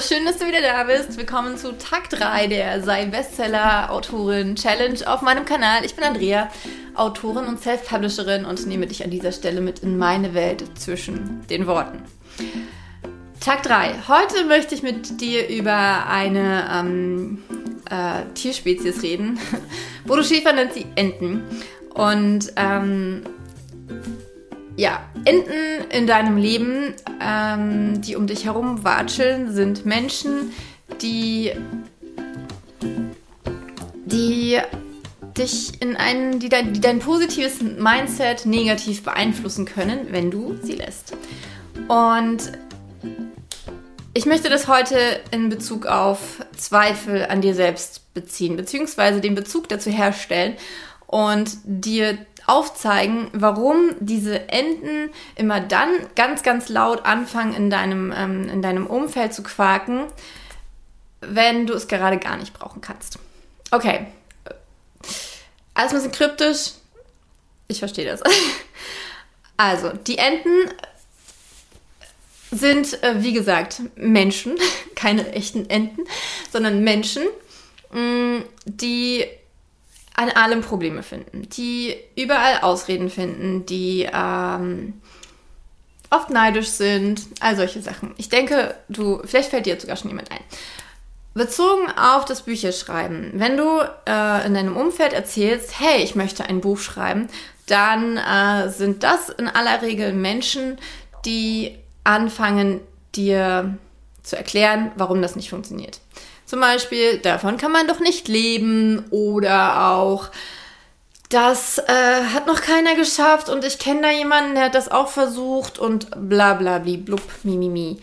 Schön, dass du wieder da bist. Willkommen zu Tag 3 der Sei Bestseller Autorin Challenge auf meinem Kanal. Ich bin Andrea, Autorin und Self-Publisherin und nehme dich an dieser Stelle mit in meine Welt zwischen den Worten. Tag 3. Heute möchte ich mit dir über eine ähm, äh, Tierspezies reden. Bodo Schäfer nennt sie Enten. Und ähm, ja, Enten in deinem Leben, ähm, die um dich herum watscheln, sind Menschen, die, die dich in einen, die dein, die dein positives Mindset negativ beeinflussen können, wenn du sie lässt. Und ich möchte das heute in Bezug auf Zweifel an dir selbst beziehen, beziehungsweise den Bezug dazu herstellen und dir aufzeigen, warum diese Enten immer dann ganz, ganz laut anfangen, in deinem, ähm, in deinem Umfeld zu quaken, wenn du es gerade gar nicht brauchen kannst. Okay. Alles ein bisschen kryptisch. Ich verstehe das. Also, die Enten sind, äh, wie gesagt, Menschen, keine echten Enten, sondern Menschen, mh, mm, die an allem Probleme finden, die überall Ausreden finden, die ähm, oft neidisch sind, all solche Sachen. Ich denke, du, vielleicht fällt dir sogar schon jemand ein. Bezogen auf das Bücherschreiben, wenn du äh, in deinem Umfeld erzählst, hey, ich möchte ein Buch schreiben, dann äh, sind das in aller Regel Menschen, die anfangen, dir zu erklären, warum das nicht funktioniert. Zum Beispiel, davon kann man doch nicht leben oder auch, das äh, hat noch keiner geschafft und ich kenne da jemanden, der hat das auch versucht und bla bla bli blub mimimi.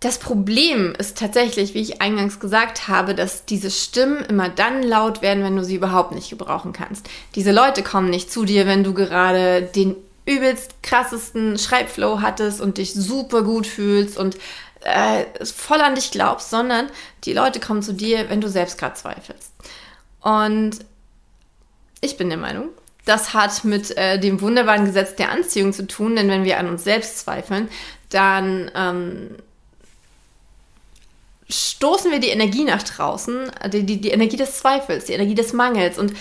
Das Problem ist tatsächlich, wie ich eingangs gesagt habe, dass diese Stimmen immer dann laut werden, wenn du sie überhaupt nicht gebrauchen kannst. Diese Leute kommen nicht zu dir, wenn du gerade den übelst krassesten Schreibflow hattest und dich super gut fühlst und äh, voll an dich glaubst, sondern die Leute kommen zu dir, wenn du selbst gerade zweifelst. Und ich bin der Meinung, das hat mit äh, dem wunderbaren Gesetz der Anziehung zu tun, denn wenn wir an uns selbst zweifeln, dann ähm, stoßen wir die Energie nach draußen, die, die, die Energie des Zweifels, die Energie des Mangels. Und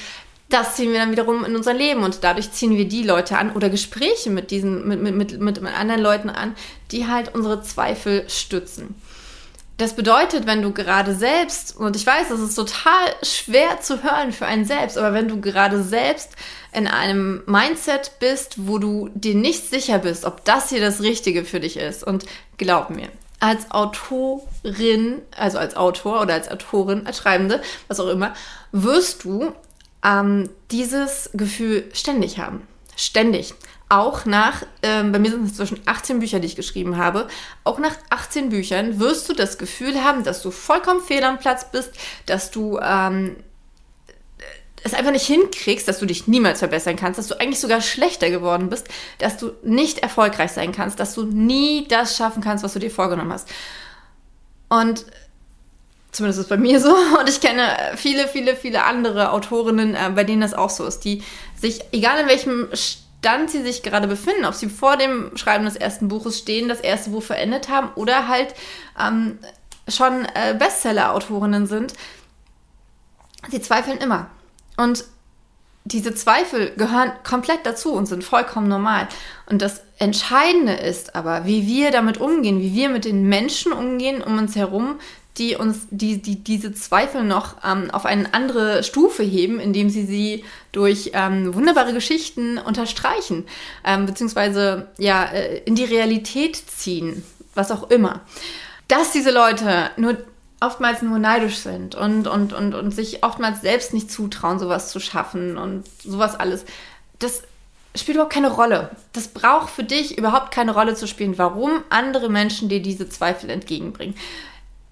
das ziehen wir dann wiederum in unser Leben und dadurch ziehen wir die Leute an oder Gespräche mit diesen, mit, mit, mit, mit anderen Leuten an, die halt unsere Zweifel stützen. Das bedeutet, wenn du gerade selbst, und ich weiß, das ist total schwer zu hören für einen selbst, aber wenn du gerade selbst in einem Mindset bist, wo du dir nicht sicher bist, ob das hier das Richtige für dich ist, und glaub mir, als Autorin, also als Autor oder als Autorin, als Schreibende, was auch immer, wirst du ähm, dieses Gefühl ständig haben. Ständig. Auch nach, ähm, bei mir sind es zwischen 18 Bücher, die ich geschrieben habe, auch nach 18 Büchern wirst du das Gefühl haben, dass du vollkommen fehl am Platz bist, dass du ähm, es einfach nicht hinkriegst, dass du dich niemals verbessern kannst, dass du eigentlich sogar schlechter geworden bist, dass du nicht erfolgreich sein kannst, dass du nie das schaffen kannst, was du dir vorgenommen hast. Und Zumindest ist es bei mir so. Und ich kenne viele, viele, viele andere Autorinnen, äh, bei denen das auch so ist, die sich, egal in welchem Stand sie sich gerade befinden, ob sie vor dem Schreiben des ersten Buches stehen, das erste Buch verendet haben oder halt ähm, schon äh, Bestseller-Autorinnen sind, sie zweifeln immer. Und diese Zweifel gehören komplett dazu und sind vollkommen normal. Und das Entscheidende ist aber, wie wir damit umgehen, wie wir mit den Menschen umgehen um uns herum, die uns die, die, diese Zweifel noch ähm, auf eine andere Stufe heben, indem sie sie durch ähm, wunderbare Geschichten unterstreichen, ähm, beziehungsweise ja, äh, in die Realität ziehen, was auch immer. Dass diese Leute nur oftmals nur neidisch sind und, und, und, und sich oftmals selbst nicht zutrauen, sowas zu schaffen und sowas alles, das spielt überhaupt keine Rolle. Das braucht für dich überhaupt keine Rolle zu spielen, warum andere Menschen dir diese Zweifel entgegenbringen.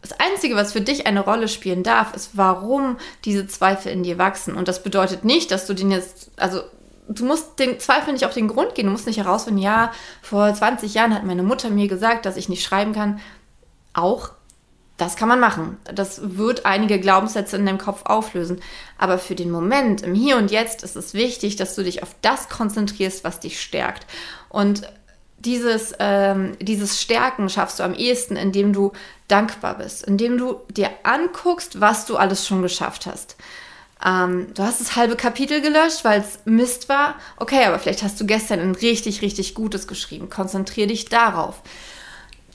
Das Einzige, was für dich eine Rolle spielen darf, ist, warum diese Zweifel in dir wachsen. Und das bedeutet nicht, dass du den jetzt, also du musst den Zweifel nicht auf den Grund gehen. Du musst nicht herausfinden, ja, vor 20 Jahren hat meine Mutter mir gesagt, dass ich nicht schreiben kann. Auch das kann man machen. Das wird einige Glaubenssätze in deinem Kopf auflösen. Aber für den Moment, im Hier und Jetzt, ist es wichtig, dass du dich auf das konzentrierst, was dich stärkt. Und dieses, ähm, dieses Stärken schaffst du am ehesten, indem du dankbar bist, indem du dir anguckst, was du alles schon geschafft hast. Ähm, du hast das halbe Kapitel gelöscht, weil es Mist war. Okay, aber vielleicht hast du gestern ein richtig, richtig Gutes geschrieben. Konzentrier dich darauf.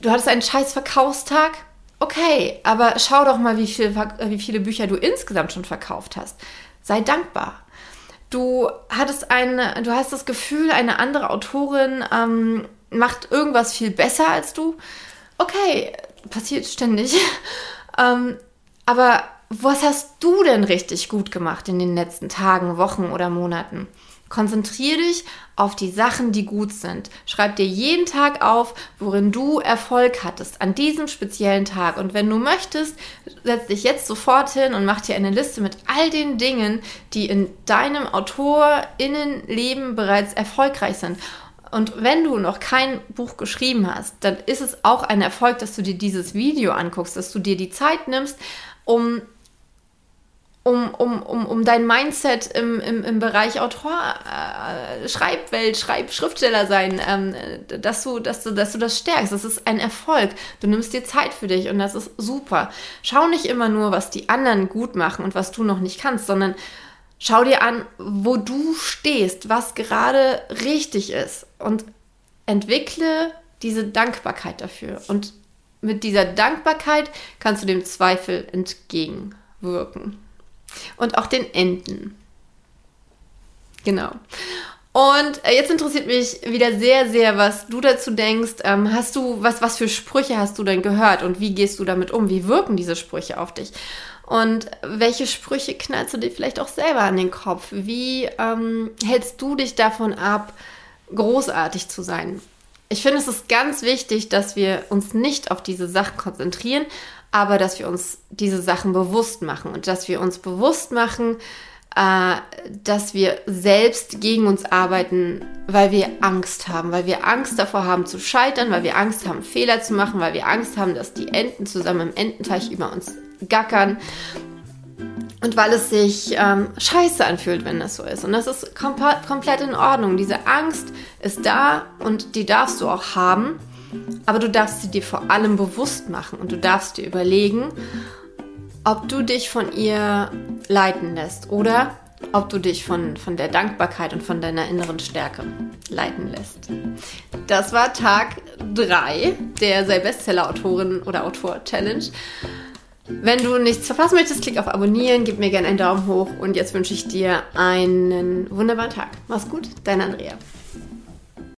Du hattest einen scheiß Verkaufstag. Okay, aber schau doch mal, wie, viel, wie viele Bücher du insgesamt schon verkauft hast. Sei dankbar. Du hattest eine, du hast das Gefühl, eine andere Autorin ähm, macht irgendwas viel besser als du. Okay, passiert ständig. ähm, aber was hast du denn richtig gut gemacht in den letzten Tagen, Wochen oder Monaten? Konzentriere dich auf die Sachen, die gut sind. Schreib dir jeden Tag auf, worin du Erfolg hattest, an diesem speziellen Tag. Und wenn du möchtest, setz dich jetzt sofort hin und mach dir eine Liste mit all den Dingen, die in deinem AutorInnenleben bereits erfolgreich sind. Und wenn du noch kein Buch geschrieben hast, dann ist es auch ein Erfolg, dass du dir dieses Video anguckst, dass du dir die Zeit nimmst, um um, um, um, um dein Mindset im, im, im Bereich Autor, äh, Schreibwelt, Schreib, Schriftsteller sein, ähm, dass, du, dass, du, dass du das stärkst. Das ist ein Erfolg. Du nimmst dir Zeit für dich und das ist super. Schau nicht immer nur, was die anderen gut machen und was du noch nicht kannst, sondern schau dir an, wo du stehst, was gerade richtig ist und entwickle diese Dankbarkeit dafür. Und mit dieser Dankbarkeit kannst du dem Zweifel entgegenwirken und auch den Enten. Genau. Und äh, jetzt interessiert mich wieder sehr, sehr, was du dazu denkst. Ähm, hast du, was, was für Sprüche hast du denn gehört und wie gehst du damit um? Wie wirken diese Sprüche auf dich? Und welche Sprüche knallst du dir vielleicht auch selber an den Kopf? Wie ähm, hältst du dich davon ab, großartig zu sein? Ich finde, es ist ganz wichtig, dass wir uns nicht auf diese Sachen konzentrieren, aber dass wir uns diese Sachen bewusst machen und dass wir uns bewusst machen, dass wir selbst gegen uns arbeiten, weil wir Angst haben, weil wir Angst davor haben zu scheitern, weil wir Angst haben, Fehler zu machen, weil wir Angst haben, dass die Enten zusammen im Ententeich über uns gackern und weil es sich ähm, scheiße anfühlt, wenn das so ist. Und das ist kom komplett in Ordnung. Diese Angst ist da und die darfst du auch haben. Aber du darfst sie dir vor allem bewusst machen und du darfst dir überlegen, ob du dich von ihr leiten lässt oder ob du dich von, von der Dankbarkeit und von deiner inneren Stärke leiten lässt. Das war Tag 3 der Sei Bestseller-Autorin oder Autor-Challenge. Wenn du nichts verpassen möchtest, klick auf Abonnieren, gib mir gerne einen Daumen hoch und jetzt wünsche ich dir einen wunderbaren Tag. Mach's gut, dein Andrea.